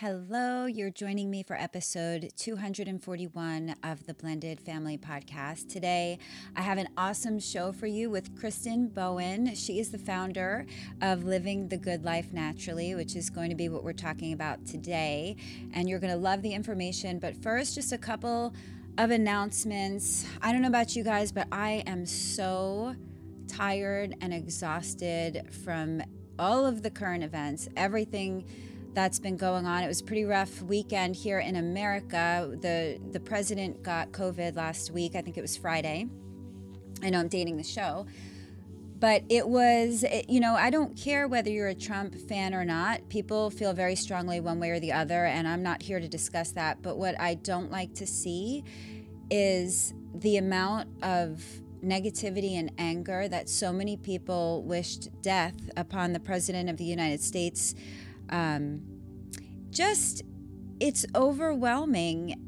Hello, you're joining me for episode 241 of the Blended Family Podcast. Today, I have an awesome show for you with Kristen Bowen. She is the founder of Living the Good Life Naturally, which is going to be what we're talking about today. And you're going to love the information. But first, just a couple of announcements. I don't know about you guys, but I am so tired and exhausted from all of the current events, everything that's been going on. It was a pretty rough weekend here in America. The the president got COVID last week. I think it was Friday. I know I'm dating the show. But it was, you know, I don't care whether you're a Trump fan or not. People feel very strongly one way or the other, and I'm not here to discuss that. But what I don't like to see is the amount of negativity and anger that so many people wished death upon the president of the United States um, just it's overwhelming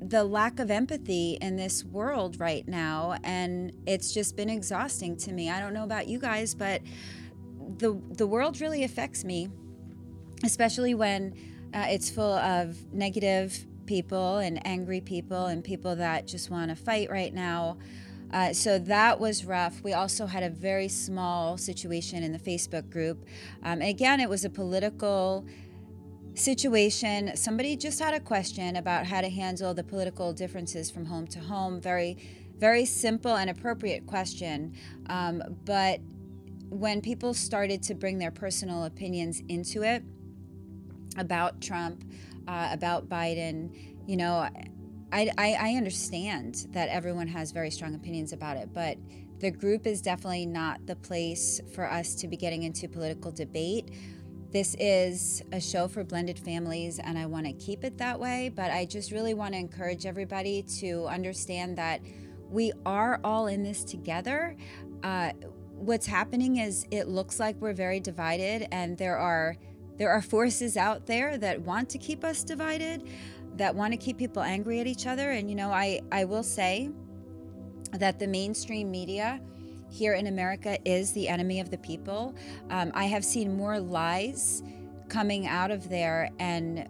the lack of empathy in this world right now and it's just been exhausting to me. I don't know about you guys but the the world really affects me especially when uh, it's full of negative people and angry people and people that just want to fight right now uh, so that was rough. We also had a very small situation in the Facebook group. Um, again, it was a political situation. Somebody just had a question about how to handle the political differences from home to home. Very, very simple and appropriate question. Um, but when people started to bring their personal opinions into it about Trump, uh, about Biden, you know, I, I, I understand that everyone has very strong opinions about it, but the group is definitely not the place for us to be getting into political debate. This is a show for blended families, and I want to keep it that way. But I just really want to encourage everybody to understand that we are all in this together. Uh, what's happening is it looks like we're very divided, and there are there are forces out there that want to keep us divided that want to keep people angry at each other. And, you know, I, I will say that the mainstream media here in America is the enemy of the people. Um, I have seen more lies coming out of there, and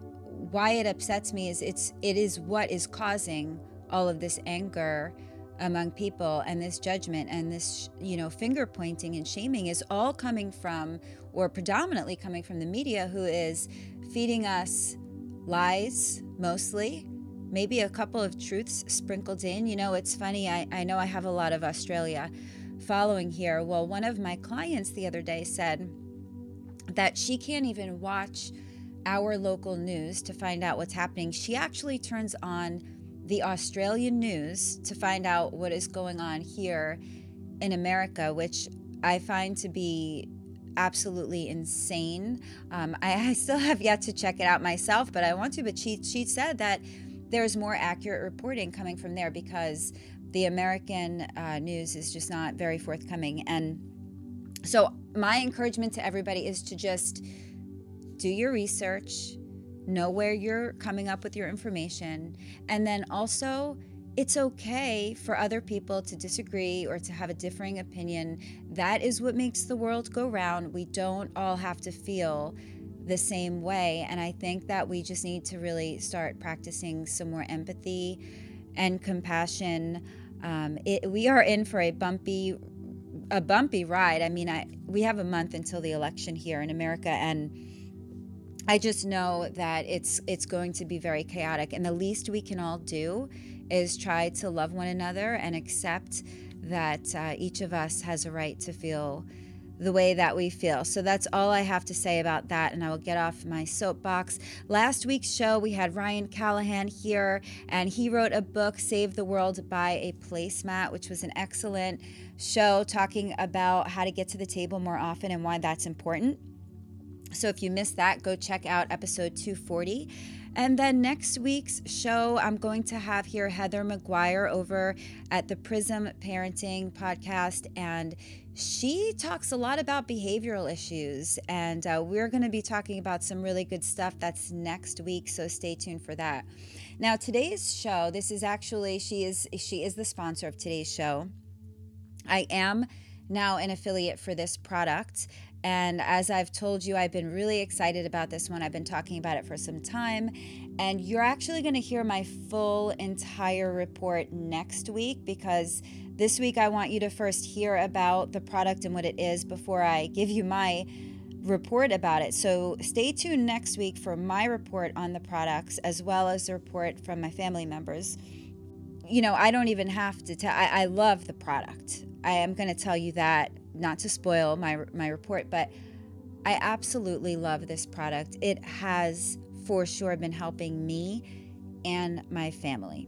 why it upsets me is it's it is what is causing all of this anger among people and this judgment and this you know finger pointing and shaming is all coming from or predominantly coming from the media who is feeding us lies mostly, maybe a couple of truths sprinkled in. You know, it's funny, I, I know I have a lot of Australia following here. Well, one of my clients the other day said that she can't even watch our local news to find out what's happening. She actually turns on the Australian news to find out what is going on here in America, which I find to be absolutely insane. Um, I, I, still have yet to check it out myself, but I want to. But she she said that there's more accurate reporting coming from there because the American uh, news is just not very forthcoming. And so my encouragement to everybody is to just do your research, know where you're coming up with your information, and then also it's okay for other people to disagree or to have a differing opinion. That is what makes the world go round. We don't all have to feel the same way. And I think that we just need to really start practicing some more empathy and compassion. Um, it, we are in for a bumpy, a bumpy ride. I mean, I we have a month until the election here in America, and I just know that it's it's going to be very chaotic. And the least we can all do is try to love one another and accept that uh, each of us has a right to feel the way that we feel. So that's all I have to say about that, and I will get off my soapbox. Last week's show, we had Ryan Callahan here, and he wrote a book, Save the World by a Placemat, which was an excellent show talking about how to get to the table more often and why that's important. So if you missed that, go check out episode 240. And then next week's show, I'm going to have here Heather McGuire over at the Prism Parenting Podcast. And she talks a lot about behavioral issues. And uh, we're going to be talking about some really good stuff that's next week. So stay tuned for that. Now, today's show, this is actually, she is, she is the sponsor of today's show. I am now an affiliate for this product. And as I've told you, I've been really excited about this one. I've been talking about it for some time. And you're actually going to hear my full entire report next week because this week I want you to first hear about the product and what it is before I give you my report about it. So stay tuned next week for my report on the products as well as the report from my family members. You know, I don't even have to tell, I, I love the product. I am going to tell you that not to spoil my my report, but I absolutely love this product. It has for sure been helping me and my family.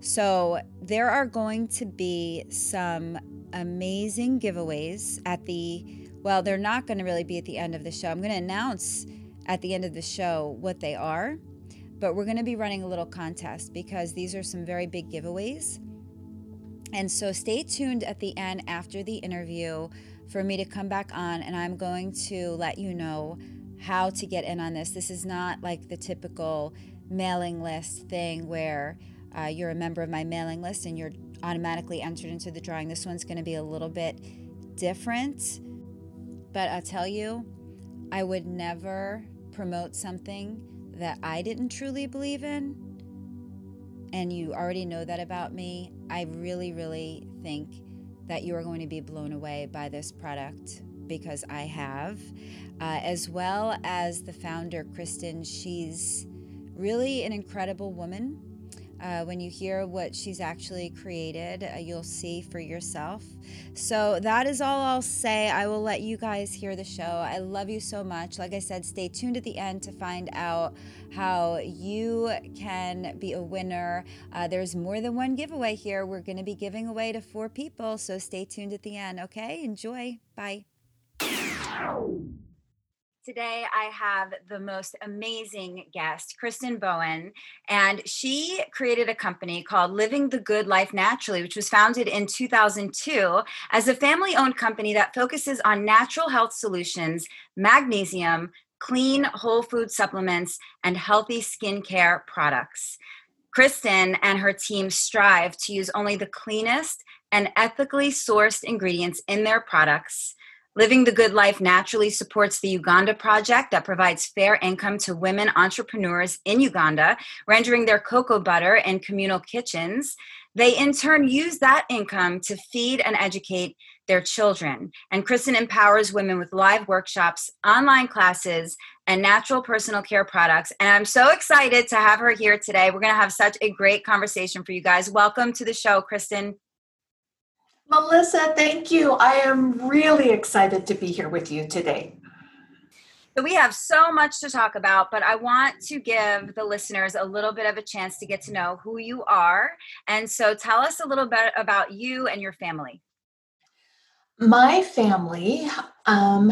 So, there are going to be some amazing giveaways at the well, they're not going to really be at the end of the show. I'm going to announce at the end of the show what they are, but we're going to be running a little contest because these are some very big giveaways. And so stay tuned at the end after the interview for me to come back on and I'm going to let you know how to get in on this. This is not like the typical mailing list thing where uh, you're a member of my mailing list and you're automatically entered into the drawing. This one's going to be a little bit different. But I'll tell you, I would never promote something that I didn't truly believe in and you already know that about me, I really, really think that you are going to be blown away by this product because I have, uh, as well as the founder, Kristen. She's really an incredible woman. Uh, when you hear what she's actually created, uh, you'll see for yourself. So, that is all I'll say. I will let you guys hear the show. I love you so much. Like I said, stay tuned at the end to find out how you can be a winner. Uh, there's more than one giveaway here. We're going to be giving away to four people. So, stay tuned at the end. Okay, enjoy. Bye. Today, I have the most amazing guest, Kristen Bowen, and she created a company called Living the Good Life Naturally, which was founded in 2002 as a family owned company that focuses on natural health solutions, magnesium, clean whole food supplements, and healthy skincare products. Kristen and her team strive to use only the cleanest and ethically sourced ingredients in their products Living the Good Life naturally supports the Uganda Project that provides fair income to women entrepreneurs in Uganda, rendering their cocoa butter in communal kitchens. They in turn use that income to feed and educate their children. And Kristen empowers women with live workshops, online classes, and natural personal care products. And I'm so excited to have her here today. We're going to have such a great conversation for you guys. Welcome to the show, Kristen. Melissa, thank you. I am really excited to be here with you today. So, we have so much to talk about, but I want to give the listeners a little bit of a chance to get to know who you are. And so, tell us a little bit about you and your family. My family, um,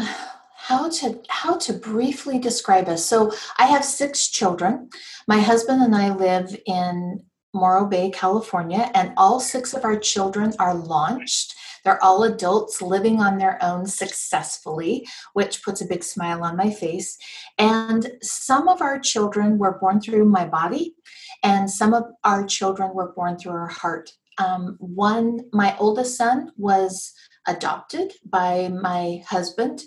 how to how to briefly describe us. So, I have six children. My husband and I live in Morro Bay, California, and all six of our children are launched. They're all adults living on their own successfully, which puts a big smile on my face. And some of our children were born through my body, and some of our children were born through our heart. Um, one, my oldest son was adopted by my husband,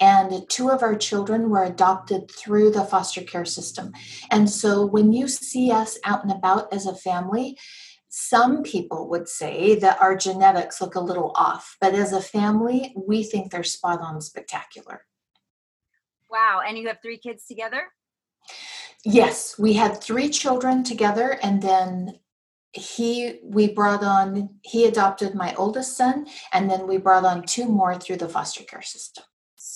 and two of our children were adopted through the foster care system. And so when you see us out and about as a family, some people would say that our genetics look a little off, but as a family, we think they're spot on spectacular. Wow. And you have three kids together? Yes, we had three children together, and then he we brought on he adopted my oldest son and then we brought on two more through the foster care system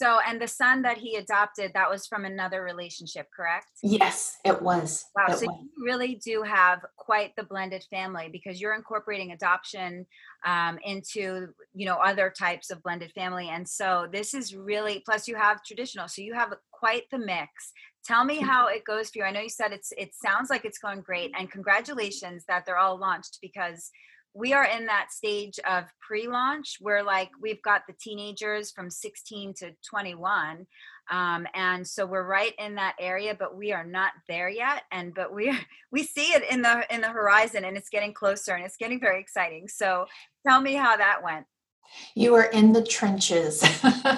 So, and the son that he adopted, that was from another relationship, correct? Yes, it was. Wow. It so was. you really do have quite the blended family because you're incorporating adoption um, into, you know, other types of blended family. And so this is really, plus you have traditional. So you have quite the mix. Tell me how it goes for you. I know you said it's, it sounds like it's going great and congratulations that they're all launched because we are in that stage of pre-launch where like we've got the teenagers from 16 to 21 um, and so we're right in that area but we are not there yet and but we we see it in the in the horizon and it's getting closer and it's getting very exciting so tell me how that went you are in the trenches.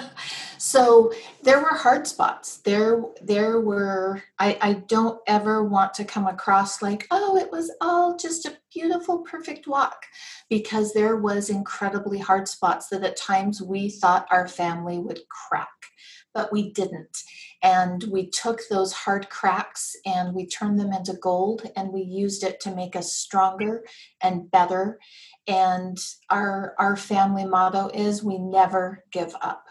so there were hard spots. There, there were. I, I don't ever want to come across like, oh, it was all just a beautiful, perfect walk, because there was incredibly hard spots that at times we thought our family would crack, but we didn't. And we took those hard cracks and we turned them into gold, and we used it to make us stronger and better. And our our family motto is we never give up.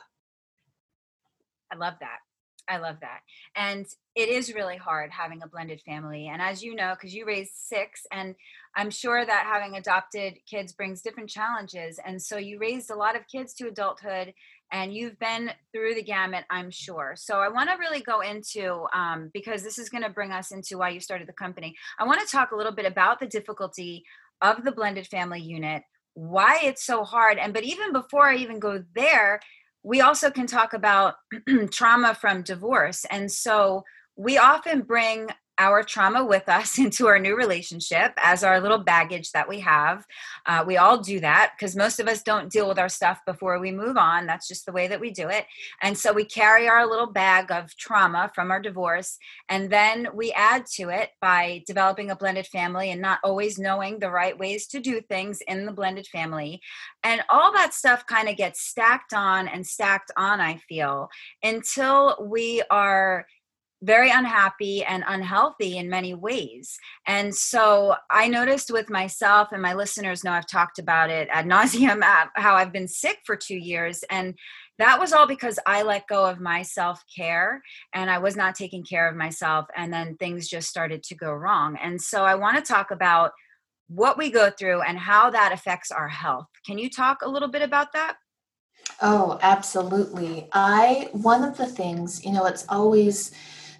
I love that i love that and it is really hard having a blended family and as you know because you raised six and i'm sure that having adopted kids brings different challenges and so you raised a lot of kids to adulthood and you've been through the gamut i'm sure so i want to really go into um, because this is going to bring us into why you started the company i want to talk a little bit about the difficulty of the blended family unit, why it's so hard. And but even before I even go there, we also can talk about trauma from divorce. And so we often bring our trauma with us into our new relationship as our little baggage that we have. Uh, we all do that because most of us don't deal with our stuff before we move on. That's just the way that we do it. And so we carry our little bag of trauma from our divorce, and then we add to it by developing a blended family and not always knowing the right ways to do things in the blended family. And all that stuff kind of gets stacked on and stacked on, I feel, until we are very unhappy and unhealthy in many ways. And so I noticed with myself, and my listeners know I've talked about it ad nauseum, uh, how I've been sick for two years. And that was all because I let go of my self care and I was not taking care of myself. And then things just started to go wrong. And so I want to talk about what we go through and how that affects our health. Can you talk a little bit about that? Oh, absolutely. I, one of the things, you know, it's always,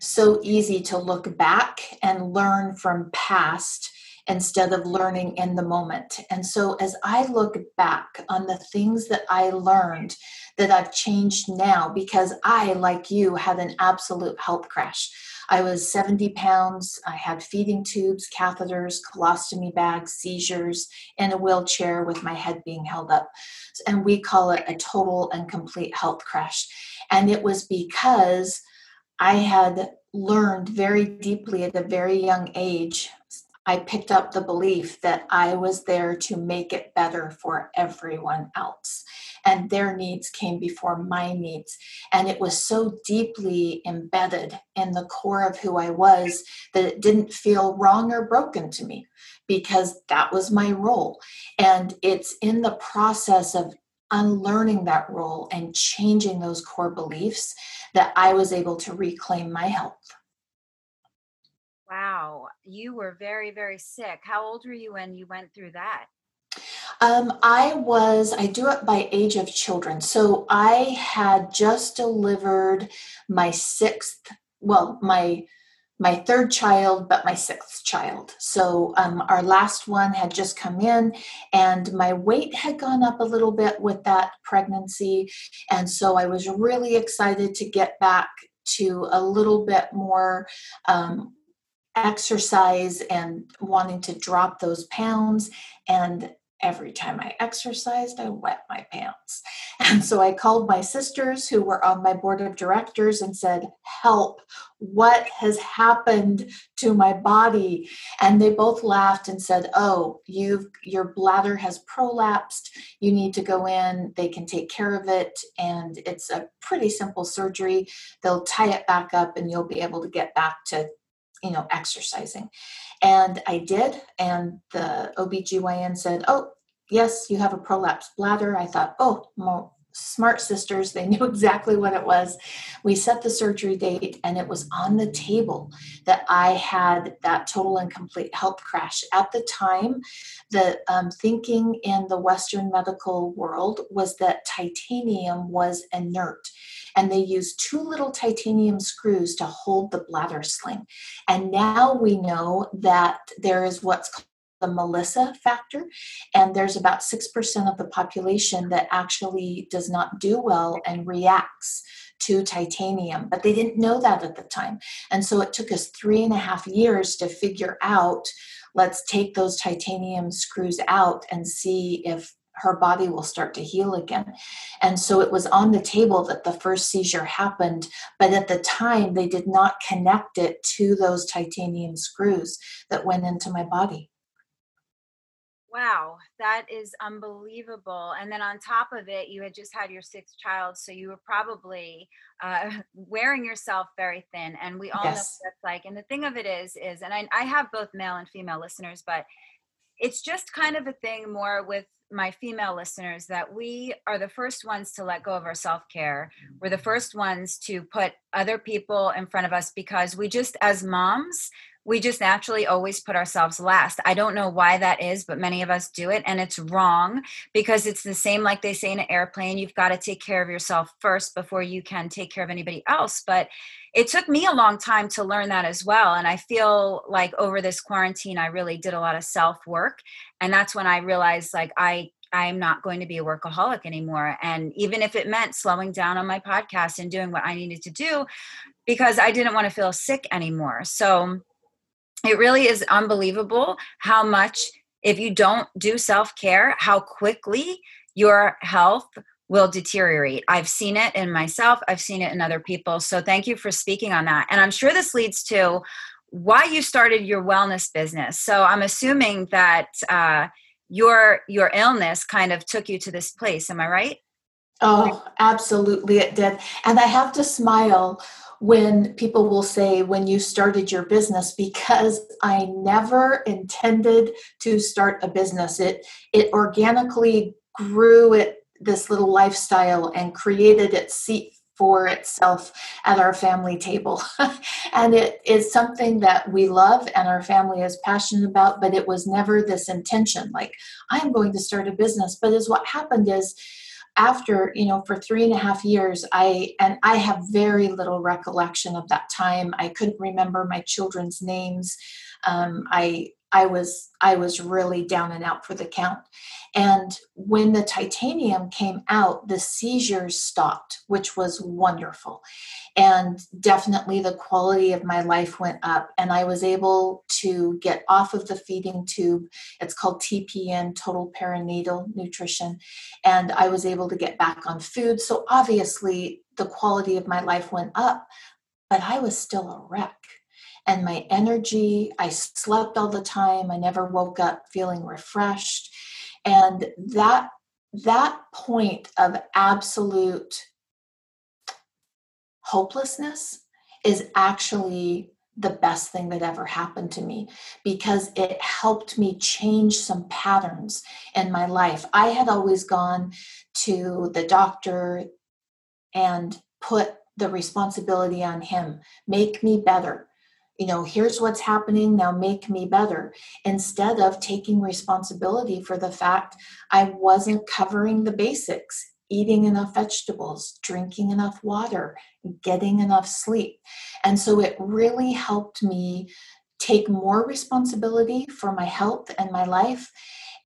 so easy to look back and learn from past instead of learning in the moment. And so as I look back on the things that I learned that I've changed now, because I, like you, had an absolute health crash. I was 70 pounds. I had feeding tubes, catheters, colostomy bags, seizures, and a wheelchair with my head being held up. And we call it a total and complete health crash. And it was because I had learned very deeply at a very young age. I picked up the belief that I was there to make it better for everyone else. And their needs came before my needs. And it was so deeply embedded in the core of who I was that it didn't feel wrong or broken to me because that was my role. And it's in the process of unlearning that role and changing those core beliefs that I was able to reclaim my health. Wow, you were very, very sick. How old were you when you went through that? Um, I was, I do it by age of children. So I had just delivered my sixth, well, my my third child, but my sixth child. So um, our last one had just come in, and my weight had gone up a little bit with that pregnancy. And so I was really excited to get back to a little bit more um, exercise and wanting to drop those pounds. And every time I exercised, I wet my pants. And so I called my sisters who were on my board of directors and said, Help, what has happened to my body? And they both laughed and said, Oh, you've your bladder has prolapsed. You need to go in. They can take care of it. And it's a pretty simple surgery. They'll tie it back up and you'll be able to get back to you know exercising and i did and the obgyn said oh yes you have a prolapsed bladder i thought oh more smart sisters. They knew exactly what it was. We set the surgery date, and it was on the table that I had that total and complete health crash. At the time, the um, thinking in the Western medical world was that titanium was inert. And they used two little titanium screws to hold the bladder sling. And now we know that there is what's called the Melissa factor, and there's about 6% of the population that actually does not do well and reacts to titanium, but they didn't know that at the time. And so it took us three and a half years to figure out let's take those titanium screws out and see if her body will start to heal again. And so it was on the table that the first seizure happened, but at the time they did not connect it to those titanium screws that went into my body. Wow, that is unbelievable. And then on top of it, you had just had your sixth child, so you were probably uh, wearing yourself very thin. And we all yes. know what that's like. And the thing of it is, is, and I, I have both male and female listeners, but it's just kind of a thing more with my female listeners that we are the first ones to let go of our self care. We're the first ones to put other people in front of us because we just, as moms, we just naturally always put ourselves last. I don't know why that is, but many of us do it. And it's wrong because it's the same like they say in an airplane you've got to take care of yourself first before you can take care of anybody else. But it took me a long time to learn that as well. And I feel like over this quarantine, I really did a lot of self work. And that's when I realized like I I'm not going to be a workaholic anymore. And even if it meant slowing down on my podcast and doing what I needed to do, because I didn't want to feel sick anymore. So it really is unbelievable how much if you don't do self-care how quickly your health will deteriorate. I've seen it in myself. I've seen it in other people. So thank you for speaking on that. And i'm sure this leads to why you started your wellness business. So i'm assuming that uh, your your illness kind of took you to this place. Am i right? Oh absolutely it did. And i have to smile when people will say when you started your business because I never intended to start a business. It it organically grew it this little lifestyle and created its seat for itself at our family table. and it is something that we love and our family is passionate about, but it was never this intention like, I'm going to start a business. But is what happened is after you know for three and a half years i and i have very little recollection of that time. I couldn't remember my children's names. Um, i i was i was really down and out for the count. And when the titanium came out the seizures stopped which was wonderful. And definitely the quality of my life went up and i was able to get off of the feeding tube. It's called tpn total parenteral nutrition. And i was able to get back on food. So obviously the quality of my life went up but i was still a wreck and my energy i slept all the time i never woke up feeling refreshed and that that point of absolute hopelessness is actually the best thing that ever happened to me because it helped me change some patterns in my life. I had always gone to the doctor and put the responsibility on him make me better. You know, here's what's happening, now make me better. Instead of taking responsibility for the fact I wasn't covering the basics eating enough vegetables, drinking enough water, getting enough sleep. And so it really helped me take more responsibility for my health and my life.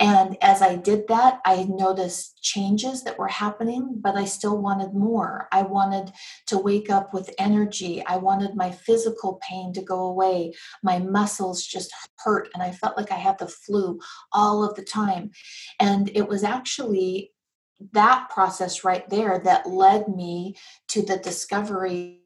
And as I did that, I noticed changes that were happening, but I still wanted more. I wanted to wake up with energy. I wanted my physical pain to go away. My muscles just hurt, and I felt like I had the flu all of the time. And it was actually that process right there that led me to the discovery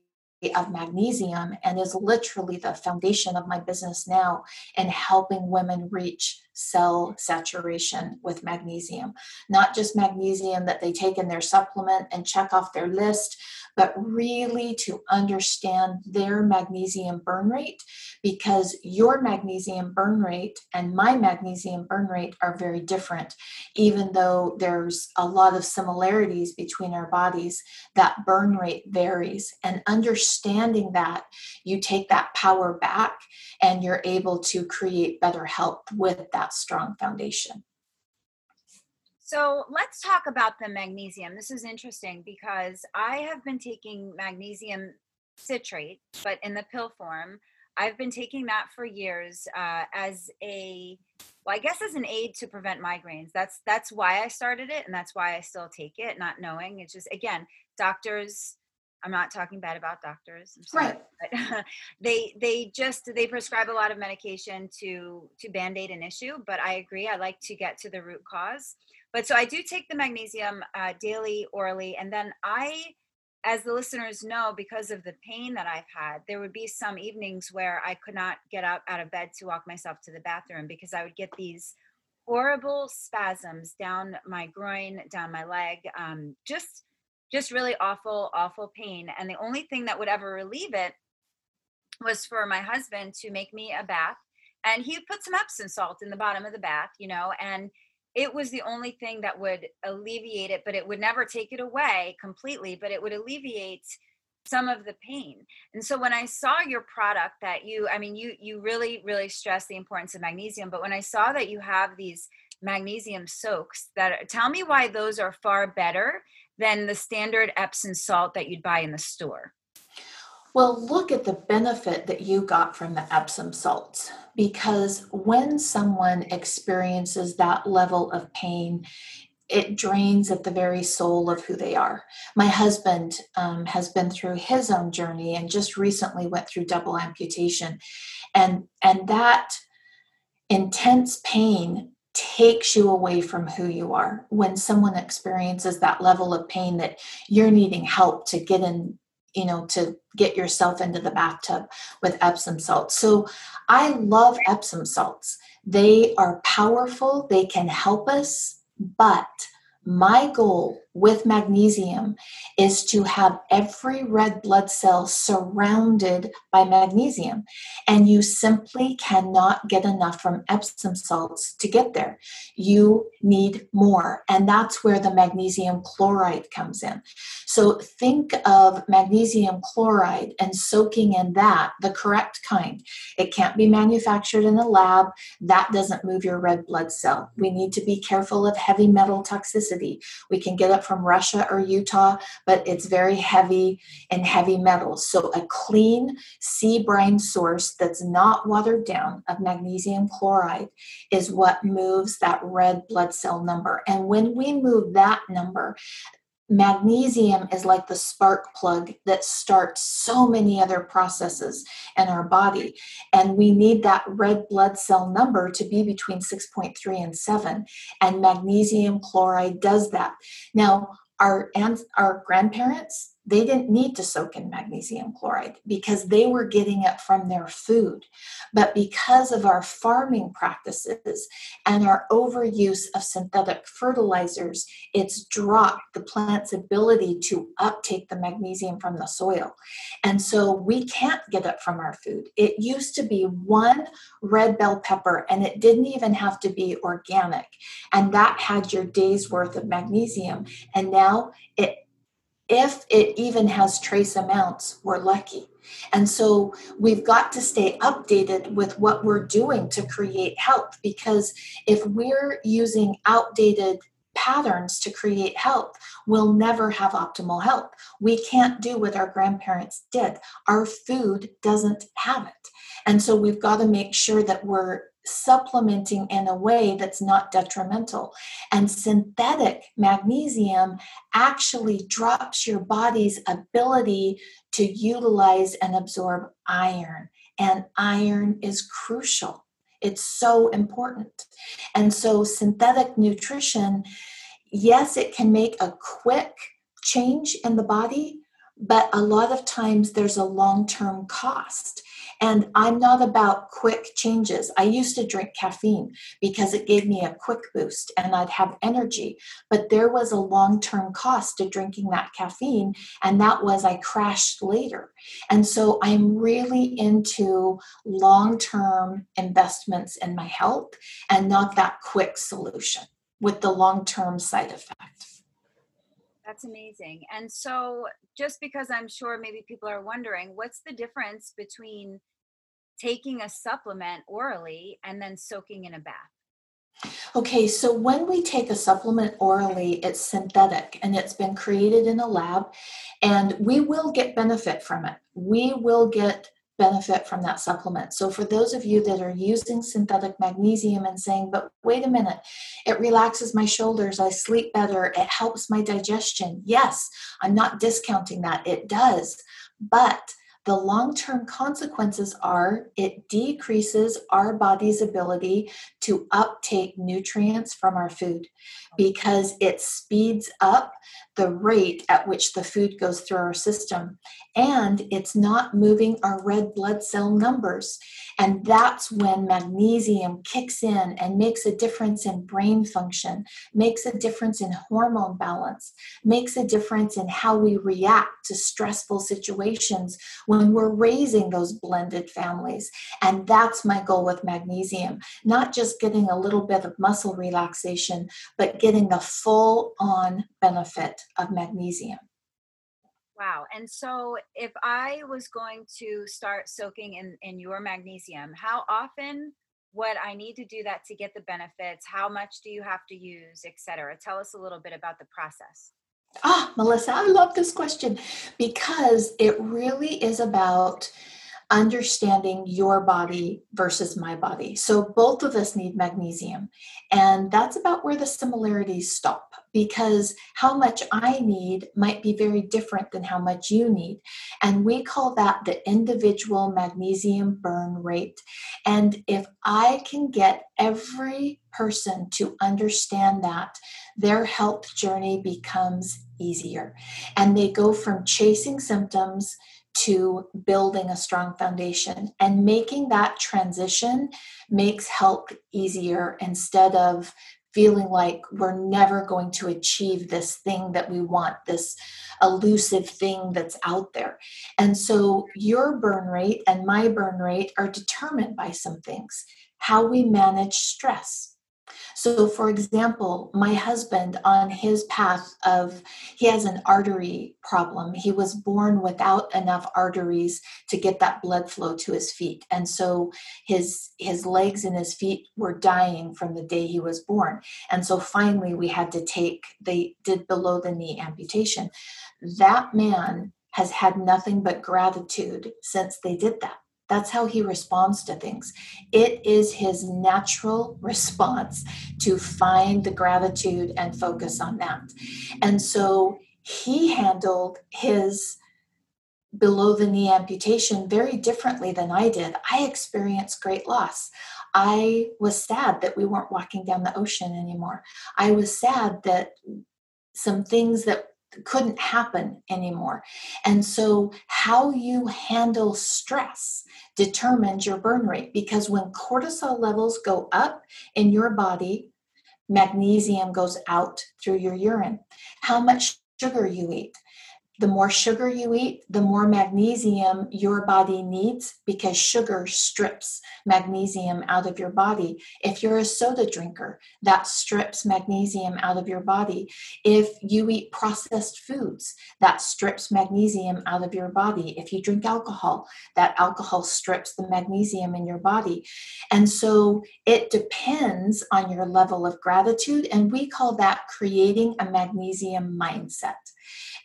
of magnesium and is literally the foundation of my business now in helping women reach cell saturation with magnesium. Not just magnesium that they take in their supplement and check off their list, but really to understand their magnesium burn rate because your magnesium burn rate and my magnesium burn rate are very different. Even though there's a lot of similarities between our bodies, that burn rate varies. And understanding that, you take that power back and you're able to create better health with that strong foundation. So let's talk about the magnesium. This is interesting because I have been taking magnesium citrate, but in the pill form. I've been taking that for years uh, as a, well, I guess as an aid to prevent migraines. That's that's why I started it, and that's why I still take it, not knowing. It's just again, doctors. I'm not talking bad about doctors, sorry, right? But they they just they prescribe a lot of medication to to band aid an issue. But I agree. I like to get to the root cause. But so I do take the magnesium uh, daily, orally, and then I, as the listeners know, because of the pain that I've had, there would be some evenings where I could not get up out of bed to walk myself to the bathroom because I would get these horrible spasms down my groin, down my leg, um, just just really awful, awful pain. And the only thing that would ever relieve it was for my husband to make me a bath and he put some Epsom salt in the bottom of the bath, you know, and it was the only thing that would alleviate it, but it would never take it away completely, but it would alleviate some of the pain. And so when I saw your product that you I mean you you really really stress the importance of magnesium, but when I saw that you have these magnesium soaks that tell me why those are far better than the standard Epsom salt that you'd buy in the store. Well, look at the benefit that you got from the Epsom salts because when someone experiences that level of pain, it drains at the very soul of who they are. My husband um, has been through his own journey and just recently went through double amputation, and and that intense pain takes you away from who you are when someone experiences that level of pain that you're needing help to get in you know to get yourself into the bathtub with epsom salts. So i love epsom salts. They are powerful. They can help us. But my goal with magnesium is to have every red blood cell surrounded by magnesium. And you simply cannot get enough from Epsom salts to get there. You need more. And that's where the magnesium chloride comes in. So think of magnesium chloride and soaking in that, the correct kind. It can't be manufactured in a lab. That doesn't move your red blood cell. We need to be careful of heavy metal toxicity. We can get up from Russia or Utah, but it's very heavy in heavy metals. So a clean sea brine source that's not watered down of magnesium chloride is what moves that red blood cell number. And when we move that number, magnesium is like the spark plug that starts so many other processes in our body. And we need that red blood cell number to be between 6.3 and 7 and magnesium chloride does that. Now our our grandparents they didn't need to soak in magnesium chloride because they were getting it from their food. But because of our farming practices and our overuse of synthetic fertilizers, it's dropped the plant's ability to uptake the magnesium from the soil. And so we can't get it from our food. It used to be one red bell pepper, and it didn't even have to be organic. And that had your day's worth of magnesium. And now it if it even has trace amounts, we're lucky. And so we've got to stay updated with what we're doing to create health because if we're using outdated patterns to create health, we'll never have optimal health. We can't do what our grandparents did. Our food doesn't have it. And so we've got to make sure that we're supplementing in a way that's not detrimental. And synthetic magnesium actually drops your body's ability to utilize and absorb iron. And iron is crucial. It's so important. And so, synthetic nutrition, yes, it can make a quick change in the body, but a lot of times there's a long term cost. And I'm not about quick changes. I used to drink caffeine because it gave me a quick boost and I'd have energy. But there was a long term cost to drinking that caffeine, and that was I crashed later. And so I'm really into long term investments in my health and not that quick solution with the long term side effect. That's amazing. And so, just because I'm sure maybe people are wondering, what's the difference between taking a supplement orally and then soaking in a bath? Okay, so when we take a supplement orally, it's synthetic and it's been created in a lab, and we will get benefit from it. We will get benefit from that supplement. So, for those of you that are using synthetic magnesium and saying, but wait a minute, it relaxes my shoulders, I sleep better, it helps my digestion. Yes, I'm not discounting that, it does. But the long term consequences are it decreases our body's ability to uptake nutrients from our food because it speeds up the rate at which the food goes through our system and it's not moving our red blood cell numbers. And that's when magnesium kicks in and makes a difference in brain function, makes a difference in hormone balance, makes a difference in how we react to stressful situations when we're raising those blended families. And that's my goal with magnesium, not just getting a little bit of muscle relaxation, but getting the full on benefit of magnesium. Wow. And so if I was going to start soaking in, in your magnesium, how often would I need to do that to get the benefits? How much do you have to use, et cetera? Tell us a little bit about the process. Ah, Melissa, I love this question because it really is about understanding your body versus my body. So both of us need magnesium. And that's about where the similarities stop because how much I need might be very different than how much you need. And we call that the individual magnesium burn rate. And if I can get every person to understand that, their health journey becomes easier. And they go from chasing symptoms to building a strong foundation and making that transition makes help easier instead of feeling like we're never going to achieve this thing that we want, this elusive thing that's out there. And so your burn rate and my burn rate are determined by some things how we manage stress so, for example, my husband on his path of, he has an artery problem. He was born without enough arteries to get that blood flow to his feet. And so his, his legs and his feet were dying from the day he was born. And so finally we had to take, they did below the knee amputation. That man has had nothing but gratitude since they did that that's how he responds to things. It is his natural response to find the gratitude and focus on that. And so he handled his below the knee amputation very differently than I did. I experienced great loss. I was sad that we weren't walking down the ocean anymore. I was sad that some things that couldn't happen anymore. And so, how you handle stress determines your burn rate because when cortisol levels go up in your body, magnesium goes out through your urine. How much sugar you eat, the more sugar you eat, the more magnesium your body needs because sugar strips magnesium out of your body. If you're a soda drinker, that strips magnesium out of your body. If you eat processed foods, that strips magnesium out of your body. If you drink alcohol, that alcohol strips the magnesium in your body. And so it depends on your level of gratitude, and we call that creating a magnesium mindset.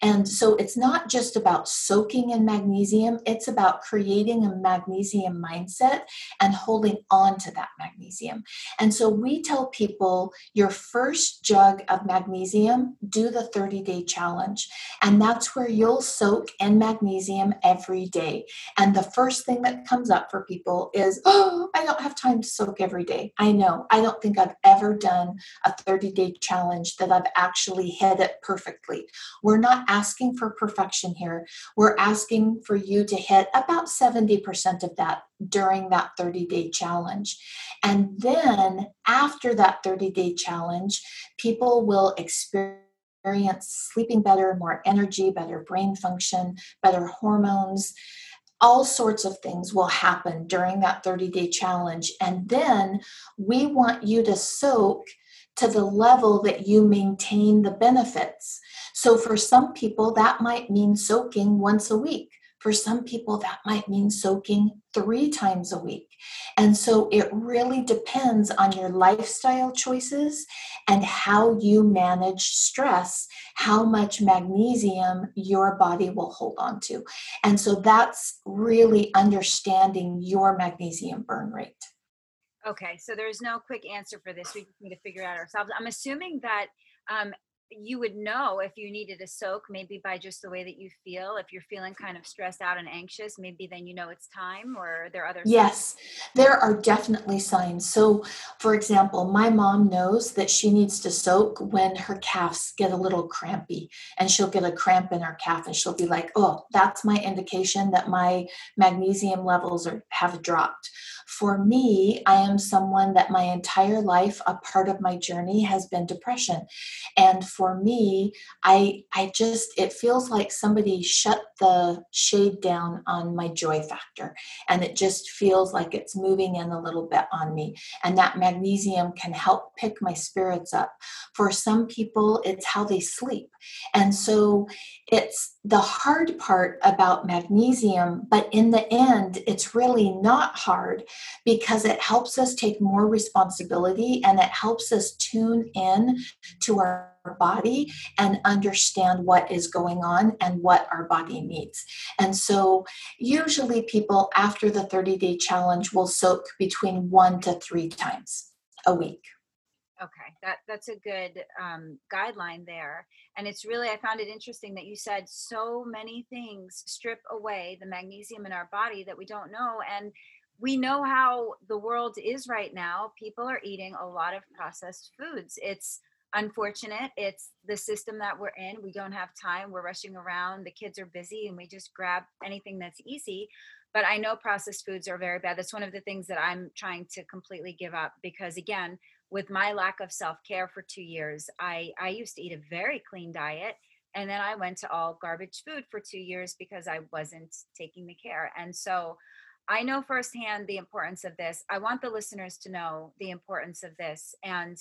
And so it's not just about soaking in magnesium, it's about creating a magnesium mindset and holding on to that magnesium. And so we tell people your first jug of magnesium, do the 30 day challenge. And that's where you'll soak in magnesium every day. And the first thing that comes up for people is, oh, I don't have time to soak every day. I know. I don't think I've ever done a 30 day challenge that I've actually hit it perfectly. We're not asking for perfection here. We're asking for you to hit about 70% of that during that 30 day challenge. And then after that 30 day challenge, people will experience sleeping better, more energy, better brain function, better hormones all sorts of things will happen during that 30 day challenge. And then we want you to soak to the level that you maintain the benefits. So for some people, that might mean soaking once a week. For some people, that might mean soaking three times a week. And so it really depends on your lifestyle choices and how you manage stress, how much magnesium your body will hold on to. And so that's really understanding your magnesium burn rate. Okay, so there's no quick answer for this. We just need to figure it out ourselves. I'm assuming that um, you would know if you needed a soak maybe by just the way that you feel if you're feeling kind of stressed out and anxious maybe then you know it's time or there are other yes there are definitely signs. So for example my mom knows that she needs to soak when her calves get a little crampy and she'll get a cramp in her calf and she'll be like oh that's my indication that my magnesium levels are have dropped. For me i am someone that my entire life a part of my journey has been depression and for me i i just it feels like somebody shut the shade down on my joy factor. And it just feels like it's moving in a little bit on me. And that magnesium can help pick my spirits up. For some people it's how they sleep. And so it's the hard part about magnesium but in the end it's really not hard because it helps us take more responsibility and it helps us tune in to our body and understand what is going on and what our body needs. And so, usually, people after the 30 day challenge will soak between one to three times a week. Okay, that that's a good um, guideline there, and it's really I found it interesting that you said so many things strip away the magnesium in our body that we don't know, and we know how the world is right now. People are eating a lot of processed foods. It's unfortunate. It's the system that we're in. We don't have time. We're rushing around. The kids are busy and we just grab anything that's easy. But I know processed foods are very bad. That's one of the things that I'm trying to completely give up because, again, with my lack of self care for two years, I, I used to eat a very clean diet. And then I went to all garbage food for two years because I wasn't taking the care. And so I know firsthand the importance of this. I want the listeners to know the importance of this. And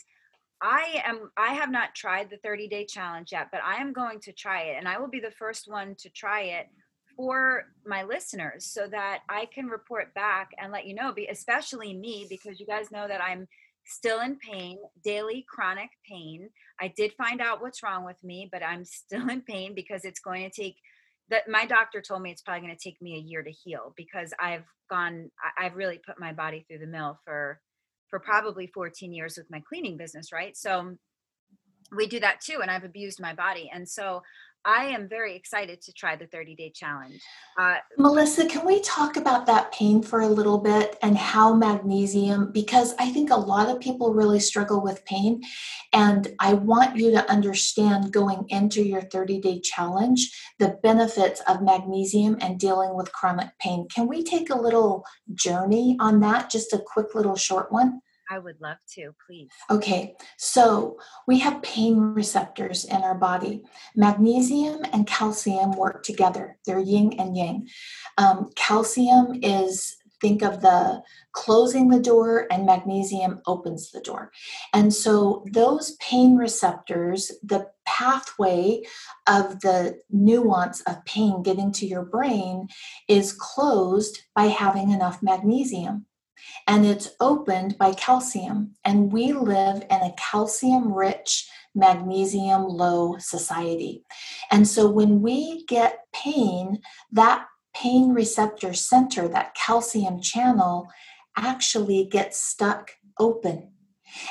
I am I have not tried the 30 day challenge yet, but I am going to try it and I will be the first one to try it for my listeners so that I can report back and let you know, Be especially me because you guys know that I'm still in pain, daily chronic pain. I did find out what's wrong with me, but I'm still in pain because it's going to take that my doctor told me it's probably going to take me a year to heal because I've gone I've really put my body through the mill for for probably 14 years with my cleaning business, right? So we do that too. And I've abused my body. And so I am very excited to try the 30 day challenge. Uh, Melissa, can we talk about that pain for a little bit and how magnesium, because I think a lot of people really struggle with pain. And I want you to understand going into your 30 day challenge the benefits of magnesium and dealing with chronic pain. Can we take a little journey on that? Just a quick little short one? I would love to, please. Okay, so we have pain receptors in our body. Magnesium and calcium work together, they're yin and yang. Um, calcium is think of the closing the door and magnesium opens the door and so those pain receptors the pathway of the nuance of pain getting to your brain is closed by having enough magnesium and it's opened by calcium. And we live in a calcium rich, magnesium low society. And so when we get pain, that pain receptor center, that calcium channel, actually gets stuck open.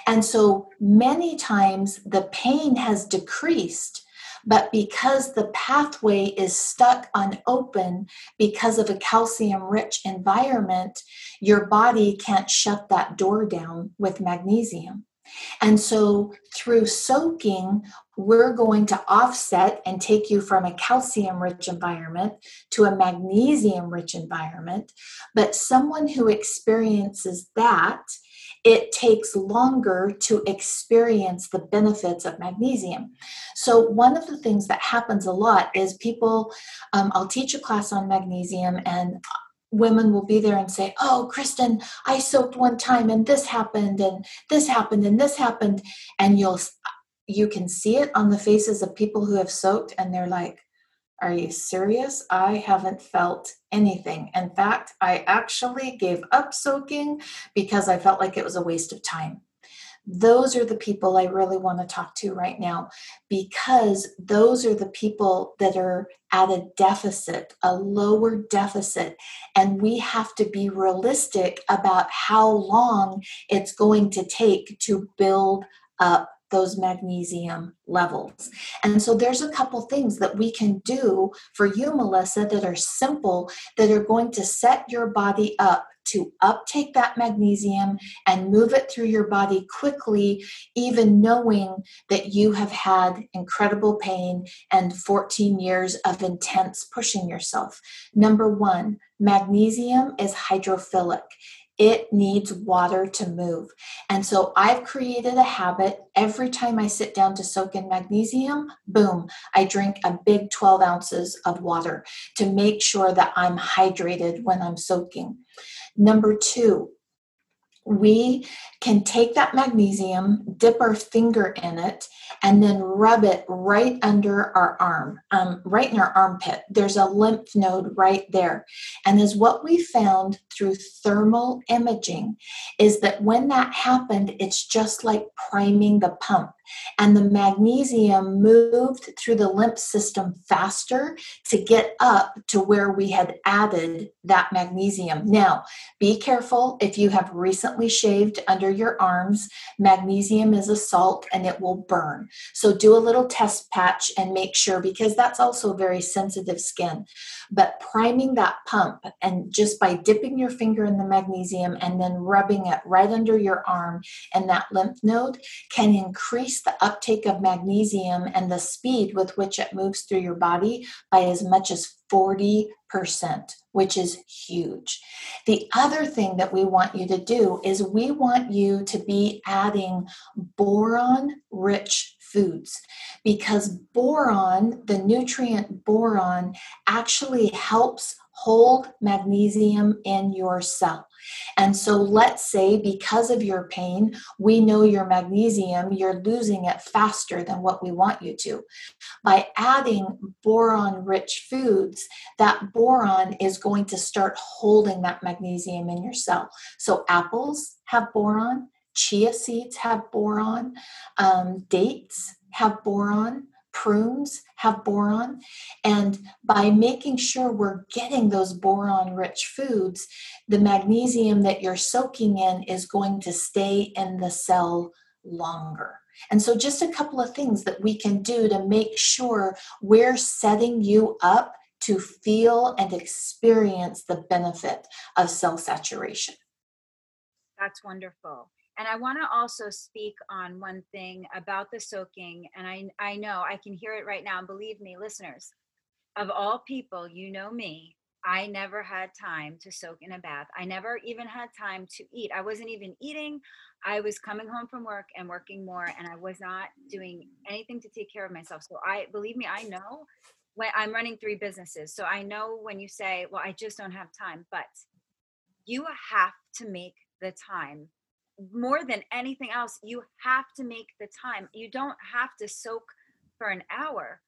And so many times the pain has decreased but because the pathway is stuck unopened because of a calcium rich environment, your body can't shut that door down with magnesium. And so through soaking, we're going to offset and take you from a calcium rich environment to a magnesium rich environment. But someone who experiences that, it takes longer to experience the benefits of magnesium. So, one of the things that happens a lot is people, um, I'll teach a class on magnesium, and women will be there and say, Oh, Kristen, I soaked one time and this happened and this happened and this happened. And you'll, you can see it on the faces of people who have soaked and they're like, Are you serious? I haven't felt anything. In fact, I actually gave up soaking because I felt like it was a waste of time those are the people I really want to talk to right now because those are the people that are at a deficit, a lower deficit. And we have to be realistic about how long it's going to take to build up those magnesium levels. And so there's a couple things that we can do for you, Melissa, that are simple, that are going to set your body up to uptake that magnesium and move it through your body quickly, even knowing that you have had incredible pain and 14 years of intense pushing yourself. Number one, magnesium is hydrophilic it needs water to move. And so I've created a habit every time I sit down to soak in magnesium, boom, I drink a big 12 ounces of water to make sure that I'm hydrated when I'm soaking. Number two, we can take that magnesium, dip our finger in it, and then rub it right under our arm, um, right in our armpit. There's a lymph node right there. And as what we found through thermal imaging is that when that happened, it's just like priming the pump and the magnesium moved through the lymph system faster to get up to where we had added that magnesium. Now, be careful if you have recently shaved under your arms, magnesium is a salt and it will burn. So do a little test patch and make sure because that's also very sensitive skin. But priming that pump and just by dipping your finger in the magnesium and then rubbing it right under your arm and that lymph node can increase the uptake of magnesium and the speed with which it moves through your body by as much as 40%, which is huge. The other thing that we want you to do is we want you to be adding boron rich foods because boron, the nutrient boron, actually helps hold magnesium in your cell. And so let's say because of your pain, we know your magnesium, you're losing it faster than what we want you to. By adding boron rich foods, that boron is going to start holding that magnesium in your cell. So apples have boron, chia seeds have boron, um, dates have boron prunes have boron. And by making sure we're getting those boron rich foods, the magnesium that you're soaking in is going to stay in the cell longer. And so, just a couple of things that we can do to make sure we're setting you up to feel and experience the benefit of cell saturation. That's wonderful. And I want to also speak on one thing about the soaking. And I, I know I can hear it right now. And believe me, listeners, of all people, you know me, I never had time to soak in a bath. I never even had time to eat. I wasn't even eating. I was coming home from work and working more, and I was not doing anything to take care of myself. So I believe me, I know when I'm running three businesses. So I know when you say, well, I just don't have time, but you have to make the time more than anything else, you have to make the time. You don't have to soak for an hour.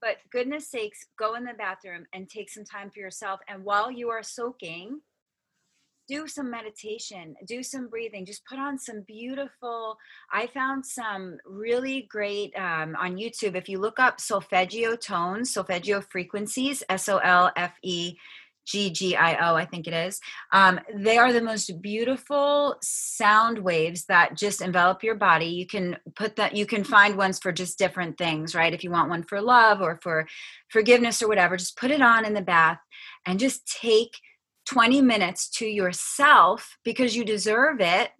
But goodness sakes, go in the bathroom and take some time for yourself. And while you are soaking, do some meditation, do some breathing, just put on some beautiful. I found some really great um, on YouTube. If you look up solfeggio tones, solfeggio frequencies, S O L F E GGIO, I think it is. Um, they are the most beautiful sound waves that just envelop your body. You can put that, you can find ones for just different things, right? If you want one for love or for forgiveness or whatever, just put it on in the bath and just take 20 minutes to yourself because you deserve it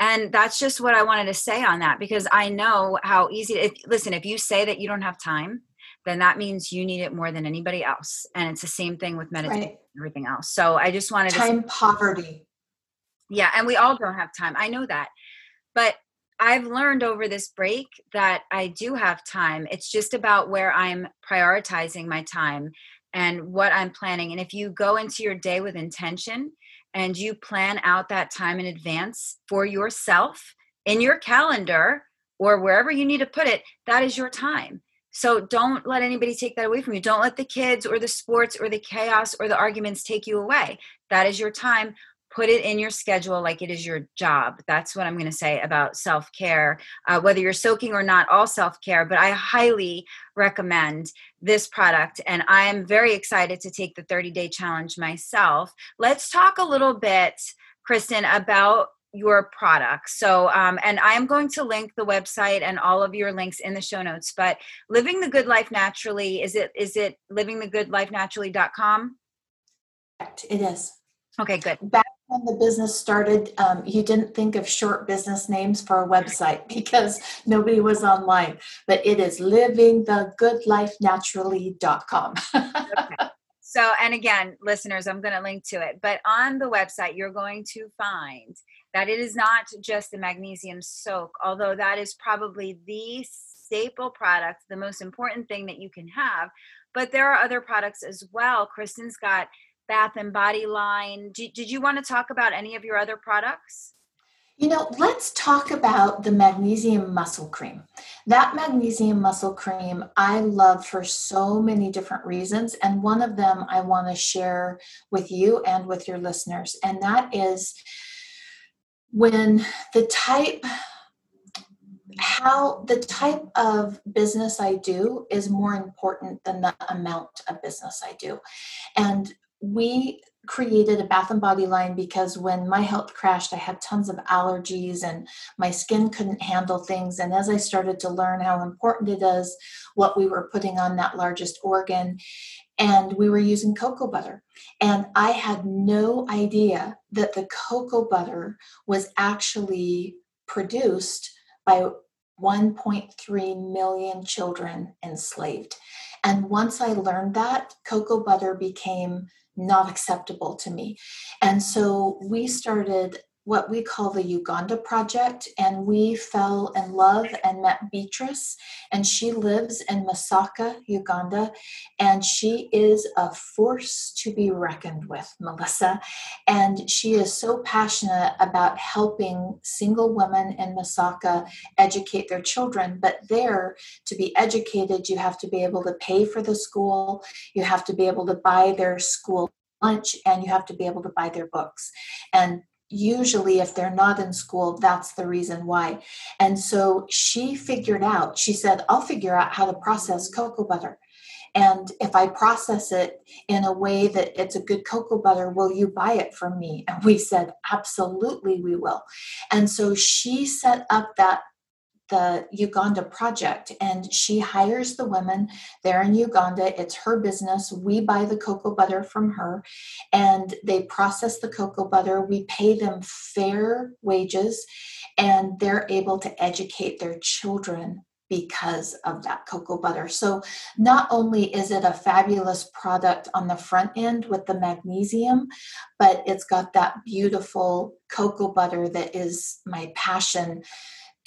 and that's just what i wanted to say on that because i know how easy if listen if you say that you don't have time then that means you need it more than anybody else and it's the same thing with meditation right. and everything else so i just wanted to time to poverty yeah and we all don't have time i know that but I've learned over this break that I do have time. It's just about where I'm prioritizing my time and what I'm planning. And if you go into your day with intention and you plan out that time in advance for yourself in your calendar or wherever you need to put it, that is your time. So don't let anybody take that away from you. Don't let the kids or the sports or the chaos or the arguments take you away. That is your time put it in your schedule like it is your job that's what i'm going to say about self-care uh, whether you're soaking or not all self-care but i highly recommend this product and i am very excited to take the 30 day challenge myself let's talk a little bit kristen about your products so um, and i am going to link the website and all of your links in the show notes but living the good life naturally is it is it livingthegoodlifenaturally.com it is okay good back when the business started, um, you didn't think of short business names for a website because nobody was online, but it is livingthegoodlifenaturally.com. okay. So, and again, listeners, I'm going to link to it, but on the website, you're going to find that it is not just the magnesium soak, although that is probably the staple product, the most important thing that you can have. But there are other products as well. Kristen's got Bath and Body line. Did, did you want to talk about any of your other products? You know, let's talk about the magnesium muscle cream. That magnesium muscle cream I love for so many different reasons. And one of them I want to share with you and with your listeners. And that is when the type how the type of business I do is more important than the amount of business I do. And we created a bath and body line because when my health crashed i had tons of allergies and my skin couldn't handle things and as i started to learn how important it is what we were putting on that largest organ and we were using cocoa butter and i had no idea that the cocoa butter was actually produced by 1.3 million children enslaved and once i learned that cocoa butter became not acceptable to me. And so we started what we call the Uganda Project, and we fell in love and met Beatrice, and she lives in Masaka, Uganda, and she is a force to be reckoned with, Melissa. And she is so passionate about helping single women in Masaka educate their children. But there, to be educated, you have to be able to pay for the school, you have to be able to buy their school lunch and you have to be able to buy their books and usually if they're not in school that's the reason why. And so she figured out she said i'll figure out how to process cocoa butter. And if i process it in a way that it's a good cocoa butter will you buy it from me? And we said absolutely we will. And so she set up that the Uganda project and she hires the women there in Uganda. It's her business. We buy the cocoa butter from her and they process the cocoa butter. We pay them fair wages and they're able to educate their children because of that cocoa butter. So, not only is it a fabulous product on the front end with the magnesium, but it's got that beautiful cocoa butter that is my passion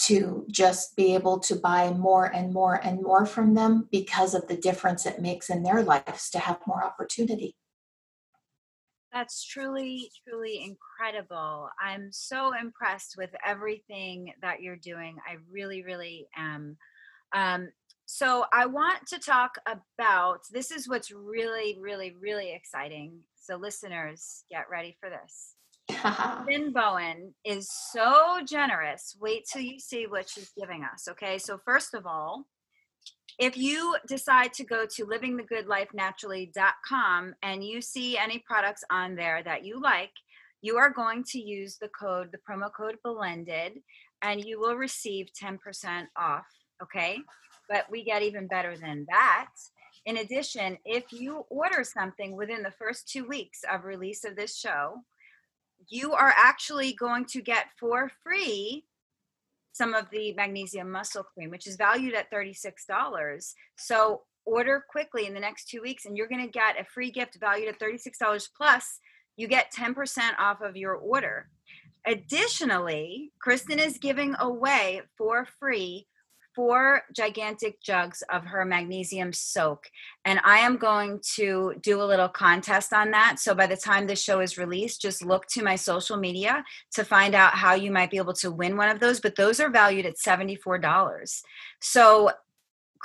to just be able to buy more and more and more from them because of the difference it makes in their lives to have more opportunity. That's truly, truly incredible. I'm so impressed with everything that you're doing. I really, really am. Um, so, I want to talk about this is what's really, really, really exciting. So, listeners, get ready for this. Lynn Bowen is so generous. Wait till you see what she's giving us. Okay. So, first of all, if you decide to go to livingthegoodlifenaturally.com and you see any products on there that you like, you are going to use the code, the promo code blended, and you will receive 10% off. Okay. But we get even better than that. In addition, if you order something within the first two weeks of release of this show, you are actually going to get for free some of the magnesium muscle cream, which is valued at $36. So order quickly in the next two weeks, and you're going to get a free gift valued at $36 plus you get 10% off of your order. Additionally, Kristen is giving away for free four gigantic jugs of her magnesium soak. And I am going to do a little contest on that. So by the time this show is released, just look to my social media to find out how you might be able to win one of those. But those are valued at $74. So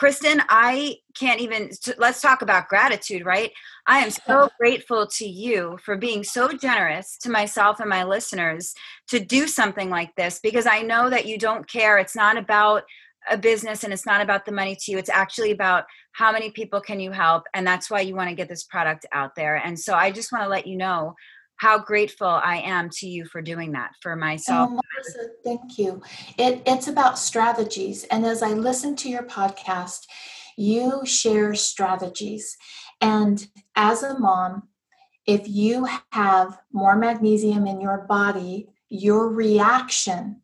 Kristen, I can't even, let's talk about gratitude, right? I am so grateful to you for being so generous to myself and my listeners to do something like this because I know that you don't care. It's not about a business and it's not about the money to you it's actually about how many people can you help and that's why you want to get this product out there. And so i just want to let you know how grateful i am to you for doing that for myself. Oh, Melissa, thank you. It, it's about strategies and as i listen to your podcast you share strategies. And as a mom if you have more magnesium in your body your reaction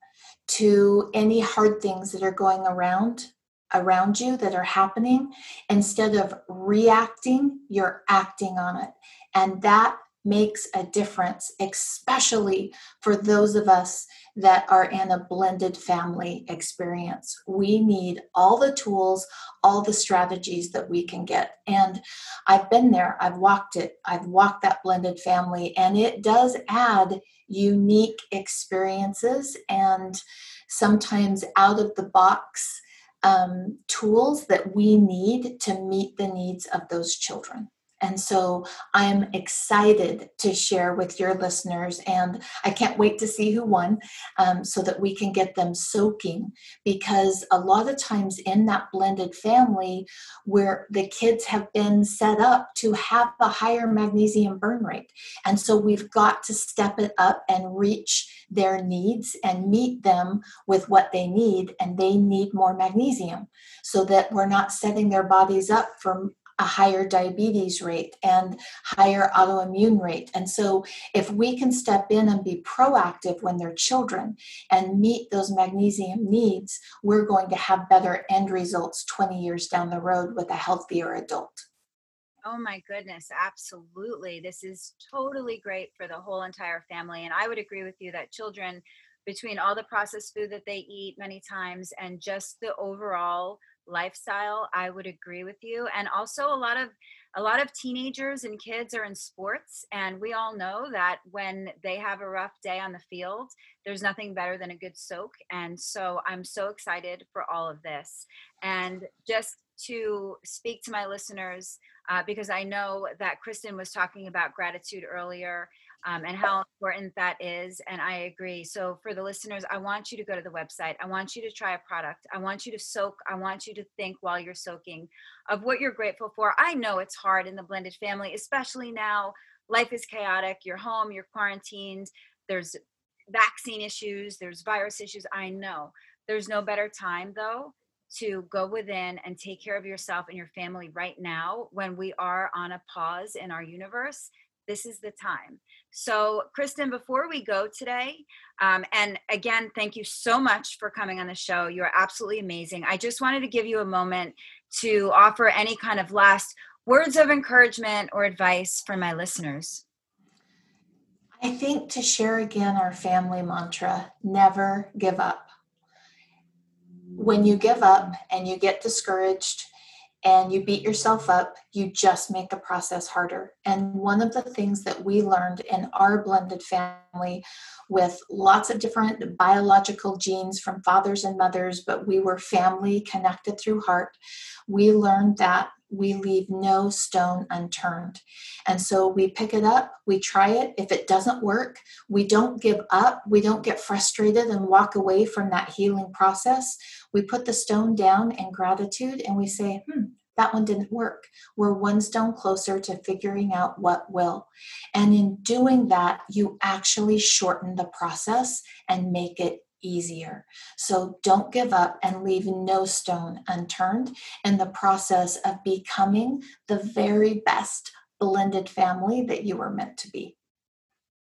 to any hard things that are going around around you that are happening instead of reacting you're acting on it. And that makes a difference especially for those of us that are in a blended family experience we need all the tools all the strategies that we can get and i've been there i've walked it i've walked that blended family and it does add unique experiences and sometimes out of the box um, tools that we need to meet the needs of those children. And so I'm excited to share with your listeners, and I can't wait to see who won um, so that we can get them soaking. Because a lot of times in that blended family, where the kids have been set up to have a higher magnesium burn rate. And so we've got to step it up and reach their needs and meet them with what they need. And they need more magnesium so that we're not setting their bodies up for a higher diabetes rate and higher autoimmune rate. And so, if we can step in and be proactive when they're children and meet those magnesium needs, we're going to have better end results 20 years down the road with a healthier adult. Oh my goodness, absolutely. This is totally great for the whole entire family. And I would agree with you that children, between all the processed food that they eat many times and just the overall lifestyle i would agree with you and also a lot of a lot of teenagers and kids are in sports and we all know that when they have a rough day on the field there's nothing better than a good soak and so i'm so excited for all of this. And just to speak to my listeners uh, because i know that kristen was talking about gratitude earlier um, and how important that is. And I agree. So, for the listeners, I want you to go to the website. I want you to try a product. I want you to soak. I want you to think while you're soaking of what you're grateful for. I know it's hard in the blended family, especially now. Life is chaotic. You're home, you're quarantined. There's vaccine issues, there's virus issues. I know. There's no better time, though, to go within and take care of yourself and your family right now when we are on a pause in our universe this is the time. So, Kristen, before we go today, um, and again, thank you so much for coming on the show. You're absolutely amazing. I just wanted to give you a moment to offer any kind of last words of encouragement or advice for my listeners. I think to share again our family mantra never give up. When you give up and you get discouraged, and you beat yourself up, you just make the process harder. And one of the things that we learned in our blended family with lots of different biological genes from fathers and mothers, but we were family connected through heart, we learned that we leave no stone unturned. And so we pick it up, we try it. If it doesn't work, we don't give up, we don't get frustrated and walk away from that healing process. We put the stone down in gratitude and we say, hmm, that one didn't work. We're one stone closer to figuring out what will. And in doing that, you actually shorten the process and make it easier. So don't give up and leave no stone unturned in the process of becoming the very best blended family that you were meant to be.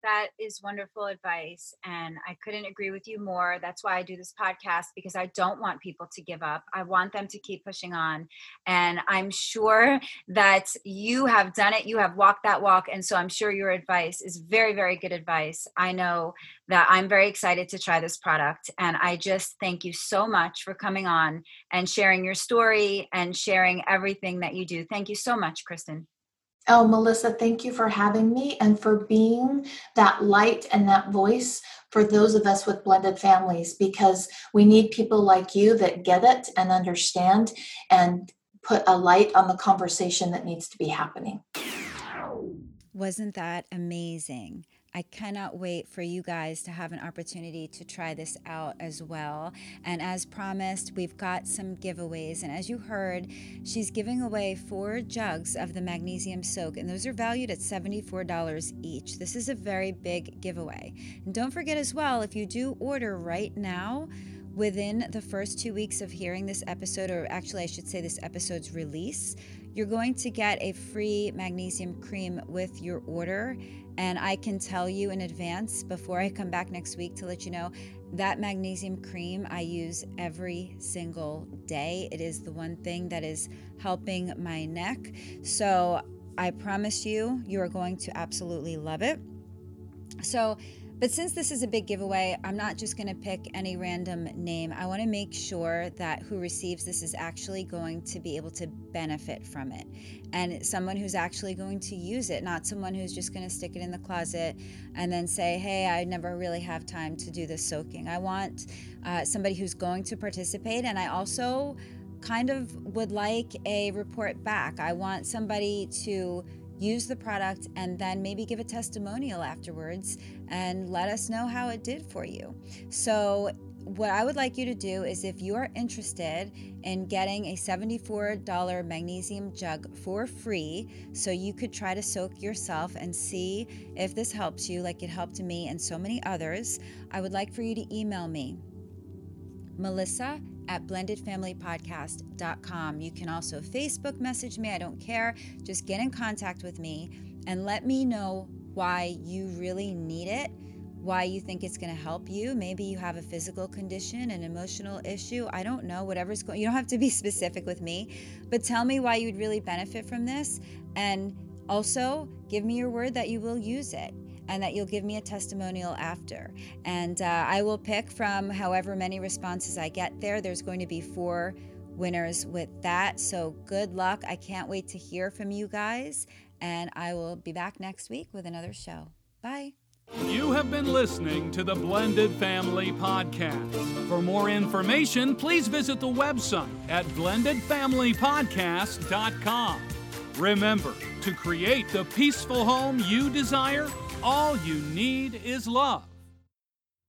That is wonderful advice. And I couldn't agree with you more. That's why I do this podcast because I don't want people to give up. I want them to keep pushing on. And I'm sure that you have done it. You have walked that walk. And so I'm sure your advice is very, very good advice. I know that I'm very excited to try this product. And I just thank you so much for coming on and sharing your story and sharing everything that you do. Thank you so much, Kristen. Oh, Melissa, thank you for having me and for being that light and that voice for those of us with blended families because we need people like you that get it and understand and put a light on the conversation that needs to be happening. Wasn't that amazing? I cannot wait for you guys to have an opportunity to try this out as well. And as promised, we've got some giveaways. And as you heard, she's giving away four jugs of the magnesium soak, and those are valued at $74 each. This is a very big giveaway. And don't forget as well, if you do order right now, within the first two weeks of hearing this episode, or actually, I should say this episode's release, you're going to get a free magnesium cream with your order. And I can tell you in advance before I come back next week to let you know that magnesium cream I use every single day. It is the one thing that is helping my neck. So I promise you, you are going to absolutely love it. So, but since this is a big giveaway, I'm not just going to pick any random name. I want to make sure that who receives this is actually going to be able to benefit from it and someone who's actually going to use it, not someone who's just going to stick it in the closet and then say, hey, I never really have time to do this soaking. I want uh, somebody who's going to participate, and I also kind of would like a report back. I want somebody to use the product and then maybe give a testimonial afterwards and let us know how it did for you. So, what I would like you to do is if you are interested in getting a $74 magnesium jug for free, so you could try to soak yourself and see if this helps you like it helped me and so many others, I would like for you to email me, Melissa at blendedfamilypodcast.com. You can also Facebook message me, I don't care. Just get in contact with me and let me know why you really need it, why you think it's going to help you. Maybe you have a physical condition, an emotional issue. I don't know, whatever's going You don't have to be specific with me, but tell me why you'd really benefit from this and also give me your word that you will use it and that you'll give me a testimonial after. And uh, I will pick from however many responses I get there. There's going to be four winners with that. So good luck. I can't wait to hear from you guys. And I will be back next week with another show. Bye. You have been listening to the Blended Family Podcast. For more information, please visit the website at blendedfamilypodcast.com. Remember, to create the peaceful home you desire, all you need is love.